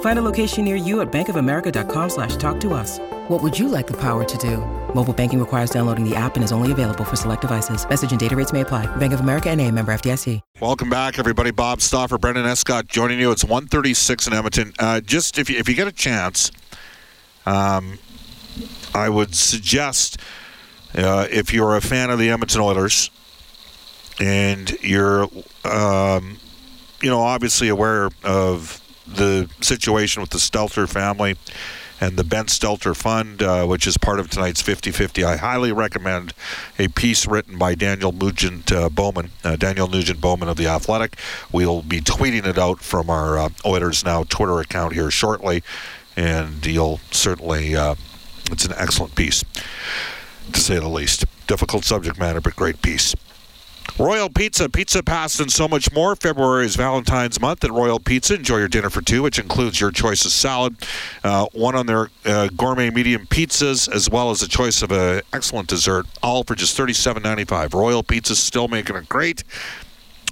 Find a location near you at bankofamerica.com slash talk to us. What would you like the power to do? Mobile banking requires downloading the app and is only available for select devices. Message and data rates may apply. Bank of America and a member FDIC. Welcome back, everybody. Bob Stauffer, Brendan Escott joining you. It's 136 in Edmonton. Uh, just if you, if you get a chance, um, I would suggest uh, if you're a fan of the Edmonton Oilers and you're, um, you know, obviously aware of the situation with the Stelter family and the Ben Stelter Fund, uh, which is part of tonight's 50 50. I highly recommend a piece written by Daniel Nugent uh, Bowman, uh, Daniel Nugent Bowman of The Athletic. We'll be tweeting it out from our uh, Oilers Now Twitter account here shortly, and you'll certainly, uh, it's an excellent piece, to say the least. Difficult subject matter, but great piece. Royal Pizza, Pizza Past, and so much more. February is Valentine's month at Royal Pizza. Enjoy your dinner for two, which includes your choice of salad, uh, one on their uh, gourmet medium pizzas, as well as a choice of an excellent dessert, all for just $37.95. Royal Pizza's still making it great.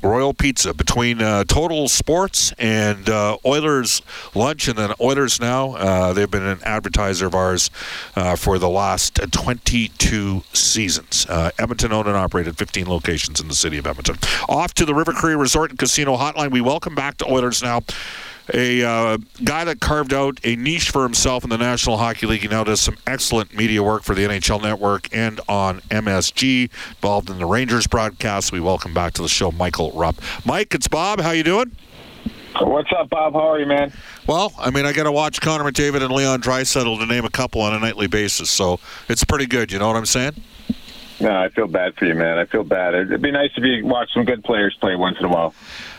Royal Pizza between uh, Total Sports and uh, Oilers Lunch, and then Oilers Now. Uh, they've been an advertiser of ours uh, for the last 22 seasons. Uh, Edmonton owned and operated 15 locations in the city of Edmonton. Off to the River Cree Resort and Casino Hotline. We welcome back to Oilers Now a uh, guy that carved out a niche for himself in the National Hockey League. He now does some excellent media work for the NHL Network and on MSG, involved in the Rangers broadcast. We welcome back to the show Michael Rupp. Mike, it's Bob. How you doing? What's up, Bob? How are you, man? Well, I mean, I got to watch Connor McDavid and Leon Draisaitl to name a couple on a nightly basis, so it's pretty good. You know what I'm saying? No, I feel bad for you, man. I feel bad. It'd be nice if you watch some good players play once in a while.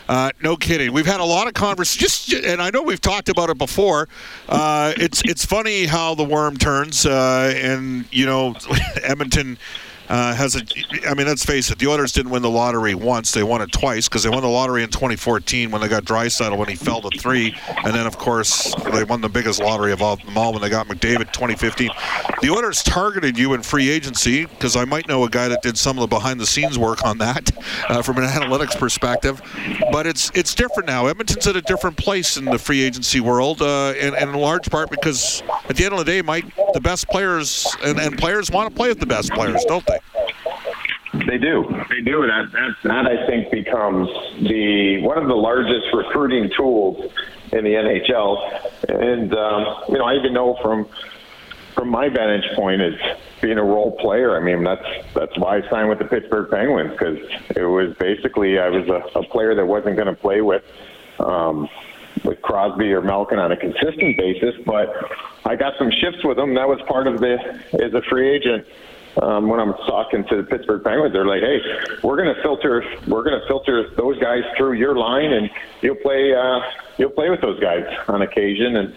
Uh, no kidding. We've had a lot of conversations, and I know we've talked about it before. Uh, it's it's funny how the worm turns, uh, and you know, Edmonton uh, has a. I mean, let's face it. The Oilers didn't win the lottery once; they won it twice because they won the lottery in 2014 when they got Draisaitl when he fell to three, and then of course they won the biggest lottery of all them all when they got McDavid 2015. The Oilers targeted you in free agency because I might know a guy that did some of the behind-the-scenes work on that uh, from an analytics perspective. But it's it's different now. Edmonton's at a different place in the free agency world, uh, and, and, in large part because at the end of the day, Mike, the best players and, and players want to play with the best players, don't they? They do. They do. That, that, that I think becomes the one of the largest recruiting tools in the NHL. And um, you know, I even know from from my vantage point as being a role player. I mean, that's that's why I signed with the Pittsburgh Penguins because it was basically I was a, a player that wasn't going to play with. Um, with Crosby or Malkin on a consistent basis, but I got some shifts with them. That was part of the as a free agent um, when I'm talking to the Pittsburgh Penguins, they're like, "Hey, we're going to filter, we're going to filter those guys through your line, and you'll play, uh, you'll play with those guys on occasion." And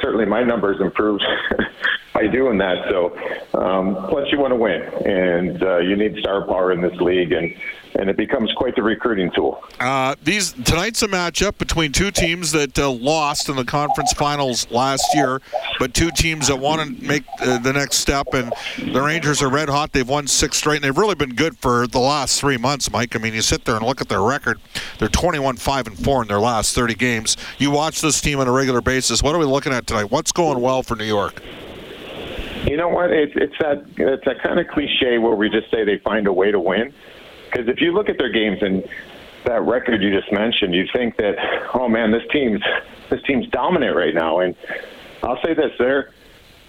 certainly my numbers improved by doing that. So, um, plus you want to win, and uh, you need star power in this league, and and it becomes quite the recruiting tool. Uh, these tonight's a matchup between two teams that uh, lost in the conference finals last year, but two teams that want to make uh, the next step. And the Rangers are red hot. They've won six straight, and they've really been good for the last three months. Mike, I mean, you sit there and look at their record. They're 21 five and four in their last 30 games. You watch this team on a regular basis. What are we looking at tonight? What's going well for New York? You know what? It's it's that it's that kind of cliche where we just say they find a way to win. Because if you look at their games and that record you just mentioned, you think that, oh man, this team's this team's dominant right now. And I'll say this: they're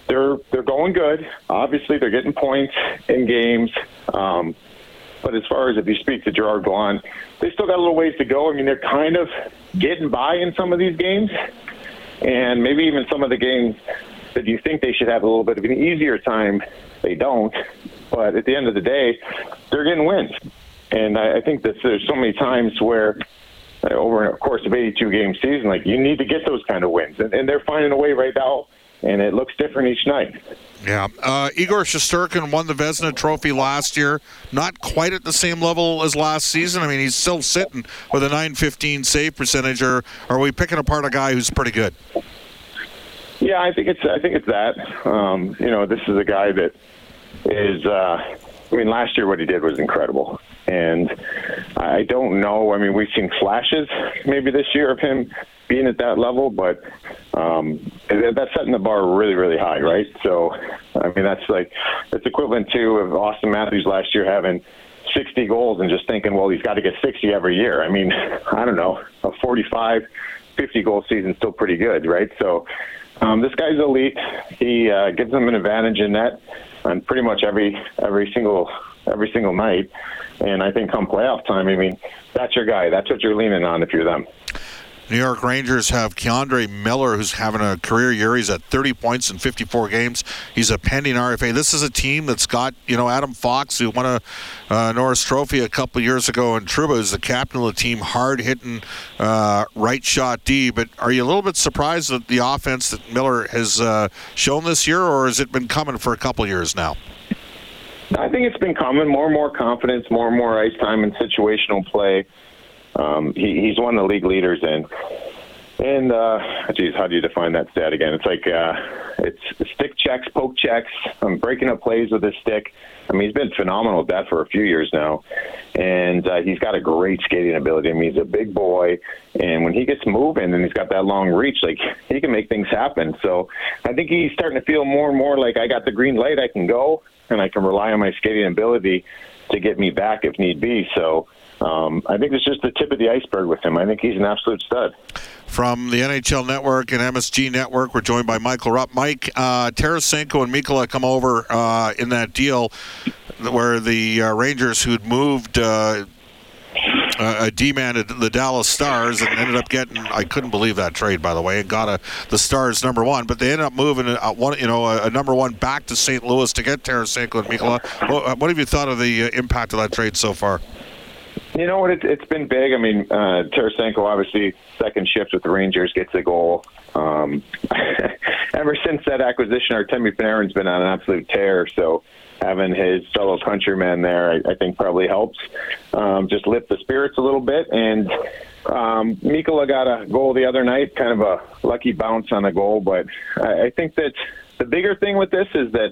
they're they're going good. Obviously, they're getting points in games. Um, but as far as if you speak to Gerard Gallant, they still got a little ways to go. I mean, they're kind of getting by in some of these games, and maybe even some of the games that you think they should have a little bit of an easier time, they don't. But at the end of the day, they're getting wins, and I, I think that there's so many times where uh, over a course of 82 game season, like you need to get those kind of wins, and, and they're finding a way right now, and it looks different each night. Yeah. Uh, Igor Shesterkin won the Vezina Trophy last year. Not quite at the same level as last season. I mean, he's still sitting with a 915 save percentage. Or are we picking apart a guy who's pretty good? Yeah, I think it's I think it's that. Um, you know, this is a guy that is. Uh, I mean, last year what he did was incredible, and I don't know. I mean, we've seen flashes maybe this year of him being at that level, but um, that's setting the bar really, really high, right? So, I mean, that's like it's equivalent to of Auston Matthews last year having 60 goals and just thinking, well, he's got to get 60 every year. I mean, I don't know, a 45, 50 goal season still pretty good, right? So, um, this guy's elite. He uh, gives them an advantage in net on pretty much every every single every single night. And I think come playoff time, I mean, that's your guy. That's what you're leaning on if you're them. New York Rangers have K'Andre Miller, who's having a career year. He's at 30 points in 54 games. He's a pending RFA. This is a team that's got, you know, Adam Fox, who won a uh, Norris Trophy a couple years ago, and Trouba is the captain of the team, hard hitting uh, right shot D. But are you a little bit surprised at the offense that Miller has uh, shown this year, or has it been coming for a couple years now? I think it's been coming. More and more confidence, more and more ice time and situational play. Um, he, he's one of the league leaders in. And uh, geez, how do you define that stat again? It's like uh, it's stick checks, poke checks, um, breaking up plays with his stick. I mean, he's been phenomenal at that for a few years now, and uh, he's got a great skating ability. I mean, he's a big boy, and when he gets moving and he's got that long reach, like he can make things happen. So I think he's starting to feel more and more like I got the green light, I can go, and I can rely on my skating ability to get me back if need be. So um, I think it's just the tip of the iceberg with him. I think he's an absolute stud. From the NHL Network and MSG Network, we're joined by Michael Rupp. Mike, uh, Tarasenko and Mikkola come over uh, in that deal where the uh, Rangers, who'd moved uh, uh, demanded the Dallas Stars and ended up getting. I couldn't believe that trade, by the way, and got a the Stars number one. But they ended up moving a, one, you know, a, a number one back to St. Louis to get Tarasenko and Mikkola. What, what, have you thought of the uh, impact of that trade so far? You know what? It, it's been big. I mean, uh, Tarasenko obviously second shift with the Rangers gets a goal. Um, ever since that acquisition, Artemi Panarin's been on an absolute tear. So having his fellow countryman there, I, I think probably helps um, just lift the spirits a little bit. And um, Mikkola got a goal the other night, kind of a lucky bounce on a goal. But I, I think that the bigger thing with this is that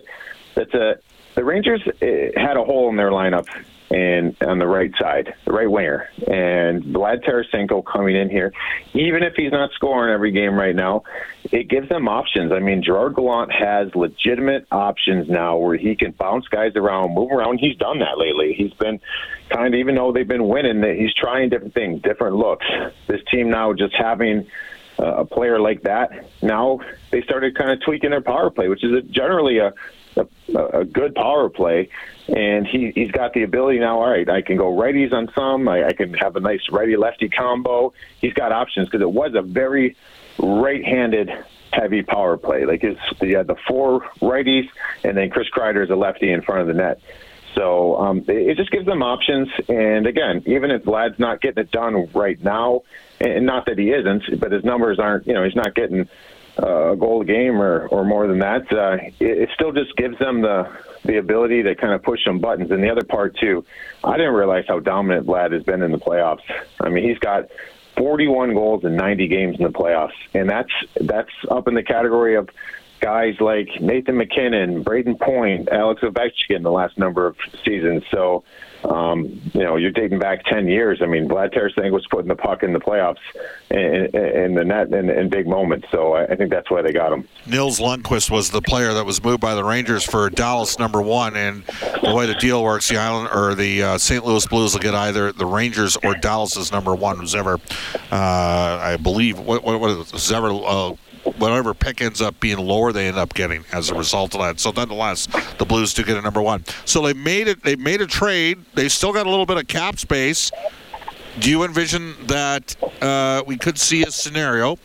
that the the Rangers eh, had a hole in their lineup and on the right side, the right winger. And Vlad Tarasenko coming in here, even if he's not scoring every game right now, it gives them options. I mean, Gerard Gallant has legitimate options now where he can bounce guys around, move around. He's done that lately. He's been kind of, even though they've been winning, he's trying different things, different looks. This team now just having a player like that, now they started kind of tweaking their power play, which is a, generally a a, a good power play, and he he's got the ability now. All right, I can go righties on some. I, I can have a nice righty lefty combo. He's got options because it was a very right-handed heavy power play. Like his, you had the four righties, and then Chris Kreider is a lefty in front of the net. So um, it, just gives them options. And again, even if Vlad's not getting it done right now, and not that he isn't, but his numbers aren't, you know, he's not getting a goal a game or, or more than that, uh, it, it still just gives them the the ability to kind of push some buttons. And the other part too, I didn't realize how dominant Vlad has been in the playoffs. I mean, he's got 41 goals in 90 games in the playoffs, and that's that's up in the category of guys like Nathan MacKinnon, Brayden Point, Alex Ovechkin the last number of seasons. So um, you know, you're dating back 10 years. I mean, Vlad Tarasenko was putting the puck in the playoffs in, in the net in, in, big moments. So I, think that's why they got him. Nils Lundkvist was the player that was moved by the Rangers for Dallas number one. And the way the deal works, the Island or the uh, St. Louis Blues will get either the Rangers or Dallas's number one, who's ever, uh, I believe, what, what, ever. Uh, whatever pick ends up being lower, they end up getting as a result of that. So nonetheless, the Blues do get a number one. So they made it. They made a trade. They still got a little bit of cap space. Do you envision that uh, we could see a scenario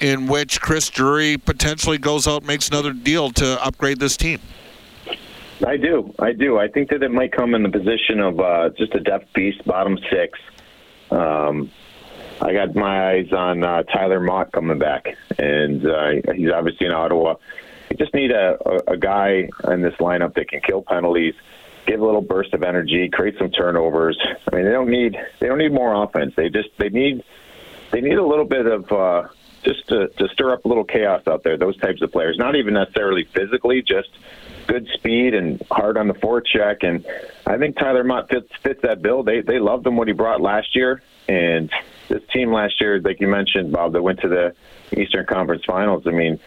in which Chris Drury potentially goes out and makes another deal to upgrade this team? I do. I do. I think that it might come in the position of uh, just a depth piece, bottom six. Um, I got my eyes on uh, Tyler Motte coming back, and uh, he's obviously in Ottawa. You just need a, a, a guy in this lineup that can kill penalties, give a little burst of energy, create some turnovers. I mean, they don't need they don't need more offense. They just they need they need a little bit of uh, just to, to stir up a little chaos out there. Those types of players, not even necessarily physically, just good speed and hard on the forecheck. And I think Tyler Motte fits fits that bill. They they loved him what he brought last year, and this team last year, like you mentioned, Bob, that went to the Eastern Conference Finals. I mean,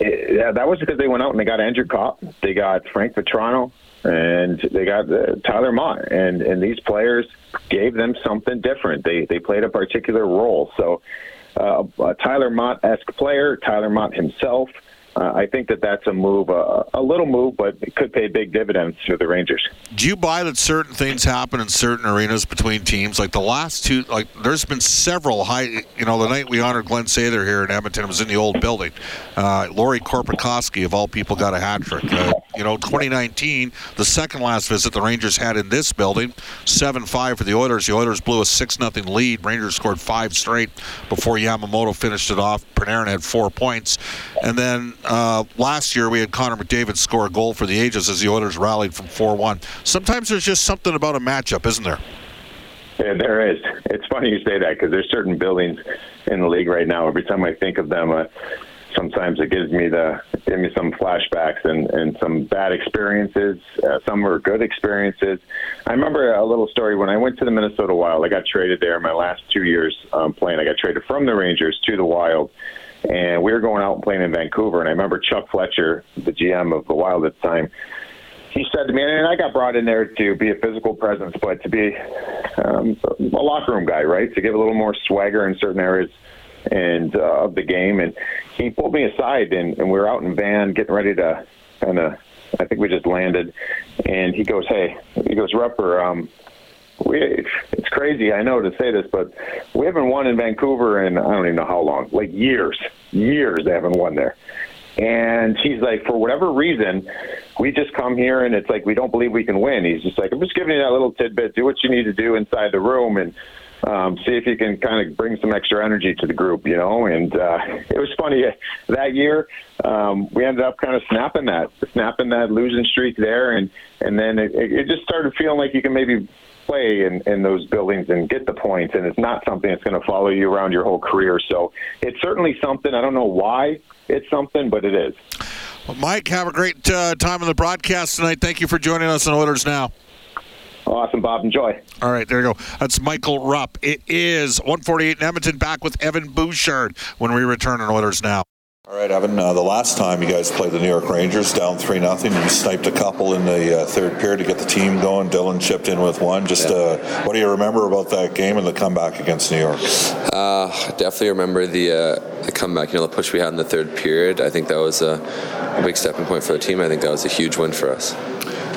it, yeah, that was because they went out and they got Andrew Copp, they got Frank Vatrano, and they got uh, Tyler Motte, and and these players gave them something different. They they played a particular role. So, uh, a Tyler Motte esque player, Tyler Motte himself uh, I think that that's a move, uh, a little move, but it could pay big dividends for the Rangers. Do you buy that certain things happen in certain arenas between teams? Like the last two, like there's been several high. You know, the night we honored Glenn Sather here in Edmonton, was in the old building. Uh, Lauri Korpikoski, of all people, got a hat trick. Uh, you know, 2019, the second last visit the Rangers had in this building, 7-5 for the Oilers. The Oilers blew a 6-0 lead. Rangers scored five straight before Yamamoto finished it off. Panarin had four points, and then uh, last year, we had Connor McDavid score a goal for the ages as the Oilers rallied from 4 1. Sometimes there's just something about a matchup, isn't there? Yeah, there is. It's funny you say that because there's certain buildings in the league right now. Every time I think of them, uh, sometimes it gives me the give me some flashbacks and and some bad experiences. Uh, some were good experiences. I remember a little story when I went to the Minnesota Wild. I got traded there my last two years um, playing. I got traded from the Rangers to the Wild and we were going out and playing in Vancouver. And I remember Chuck Fletcher, the GM of the Wild at the time, he said to me, and I got brought in there to be a physical presence, but to be um, a locker room guy, right? To give a little more swagger in certain areas and uh, of the game. And he pulled me aside, and, and we were out in van getting ready to kind of. I think we just landed, and he goes, "Hey," he goes, "Rupper, um, we it's crazy i know to say this but we haven't won in vancouver in i don't even know how long like years years they haven't won there and he's like for whatever reason we just come here and it's like we don't believe we can win he's just like i'm just giving you that little tidbit do what you need to do inside the room and um, see if you can kind of bring some extra energy to the group, you know. And uh, it was funny that year. Um, we ended up kind of snapping that, snapping that losing streak there, and and then it, it just started feeling like you can maybe play in, in those buildings and get the points, and it's not something that's going to follow you around your whole career. So it's certainly something. I don't know why it's something, but it is. Well, Mike, have a great uh, time on the broadcast tonight. Thank you for joining us on Oilers Now. Awesome, Bob. Enjoy. All right, there you go. That's Michael Rupp. It is 148 in Edmonton, back with Evan Bouchard when we return on Oilers Now. All right, Evan. Uh, the last time you guys played the New York Rangers, down three nothing, you sniped a couple in the uh, third period to get the team going. Dylan chipped in with one. Just uh, what do you remember about that game and the comeback against New York? Uh, definitely remember the uh, the comeback. You know, the push we had in the third period. I think that was a, a big stepping point for the team. I think that was a huge win for us.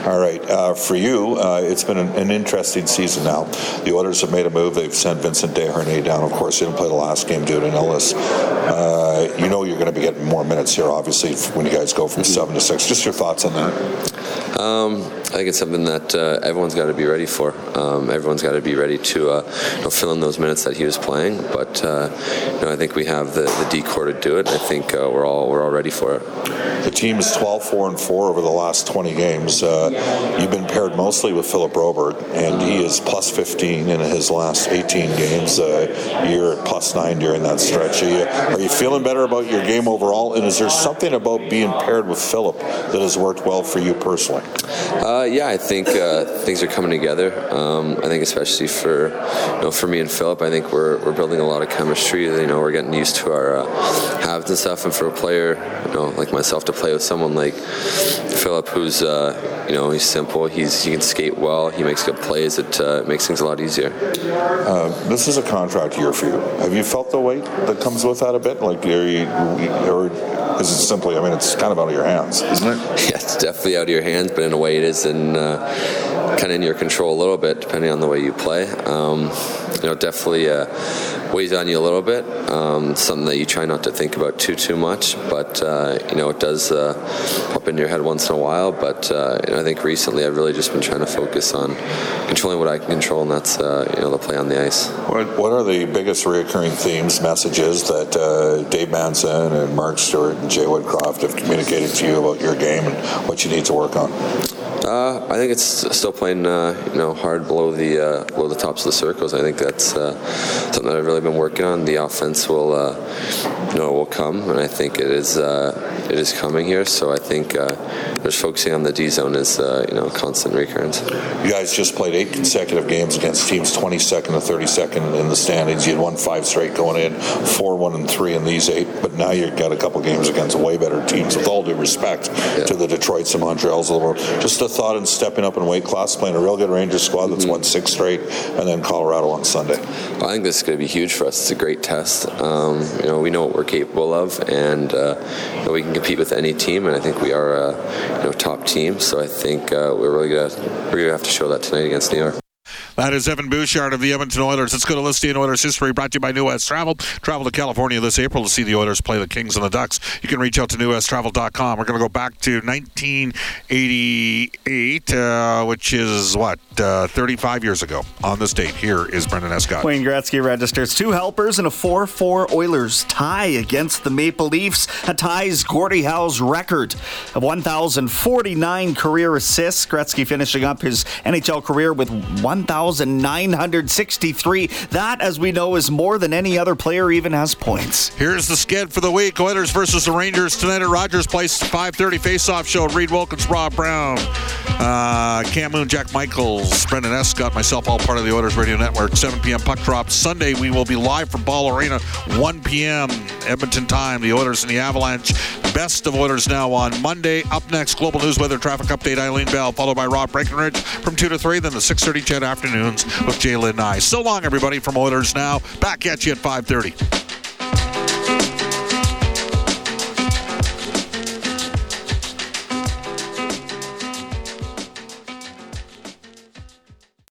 All right. Uh, for you, uh, it's been an, an, interesting season now. The Oilers have made a move. They've sent Vincent Desharnais down. Of course, he didn't play the last game due to an illness. Uh, you know you're going to be getting more minutes here, obviously, when you guys go from mm-hmm. seven to six. Just your thoughts on that? Um, I think it's something that uh, everyone's got to be ready for. Um, everyone's got to be ready to uh, you know, fill in those minutes that he was playing. But uh, you know, I think we have the, the D corps to do it. I think we're all we're all ready for it. The team is 12 4 and 4 over the last 20 games. Uh, you've been paired mostly with Philip Broberg, and he is plus 15 in his last 18 games. Uh, you're at plus 9 during that stretch. Are you, are you feeling better about your game overall? And is there something about being paired with Philip that has worked well for you personally? Uh, Uh, yeah, I think uh, things are coming together. Um, I think especially for you know for me and Philip, I think we're, we're building a lot of chemistry. You know, we're getting used to our uh, halves and stuff. And for a player, you know, like myself, to play with someone like Philip, who's uh, you know he's simple, he's he can skate well, he makes good plays. It uh, makes things a lot easier. Uh, this is a contract year for you. Have you felt the weight that comes with that a bit? Like, are you, or is it simply? I mean, it's kind of out of your hands, isn't it? Yeah, it's definitely out of your hands, but in a way, it is in uh, kind of in your control a little bit, depending on the way you play. Um, you know, definitely uh, weighs on you a little bit. Um, something that you try not to think about too too much, but uh, you know, it does uh, pop into your head once in a while. But uh, you know, I think recently I've really just been trying to focus on controlling what I can control, and that's uh, you know the play on the ice. What, what are the biggest reoccurring themes, messages that uh, Dave Manson and Mark Stuart and Jay Woodcroft have communicated to you about your game and what you need to work on? Uh, I think it's still playing, uh, you know, hard below the uh, below the tops of the circles. I think that's uh, something that I've really been working on. The offense will, uh, you know, will come, and I think it is uh, it is coming here. So I think just focusing on the D zone is, you know, constant recurrence. You guys just played eight consecutive games against teams 22nd to 32nd in the standings. You had won five straight going in, four, one, and three in these eight. But now you've got a couple games against way better teams. With all due respect Yeah. to the Detroits and Montreals of the world, just a thought in stepping up in weight class, playing a real good Rangers squad that's won six straight, and then Colorado on Sunday. I think this is going to be huge for us. It's a great test. Um, you know, we know what we're capable of, and uh, you know, we can compete with any team. And I think we are a you know top team. So I think uh, we're really gonna we're gonna have to show that tonight against New York. That is Evan Bouchard of the Edmonton Oilers. Let's go to Listy and Oilers history brought to you by New West Travel. Travel to California this April to see the Oilers play the Kings and the Ducks. You can reach out to newwesttravel.com. We're going to go back to 1988, uh, which is what, uh, 35 years ago on this date. Here is Brendan Escott. Wayne Gretzky registers two helpers and a 4 4 Oilers tie against the Maple Leafs. A ties Gordie Howe's record of 1,049 career assists. Gretzky finishing up his NHL career with 1,963. That, as we know, is more than any other player even has points. Here's the skid for the week. Oilers versus the Rangers tonight at Rogers Place, 5:30 face-off show. Reid Wilkins, Rob Brown, uh, Cam Moon, Jack Michaels, Brendan Escott, myself, all part of the Oilers Radio Network. 7 p.m. puck drop Sunday. We will be live from Ball Arena, 1 p.m. Edmonton time. The Oilers and the Avalanche. Best of Oilers now on Monday. Up next, global news weather traffic update. Eileen Bell, followed by Rob Breckenridge from 2 to 3. Then the 6:30 CHED afternoons with Jay and I. So long, everybody, from Oilers now. Back at you at 5:30.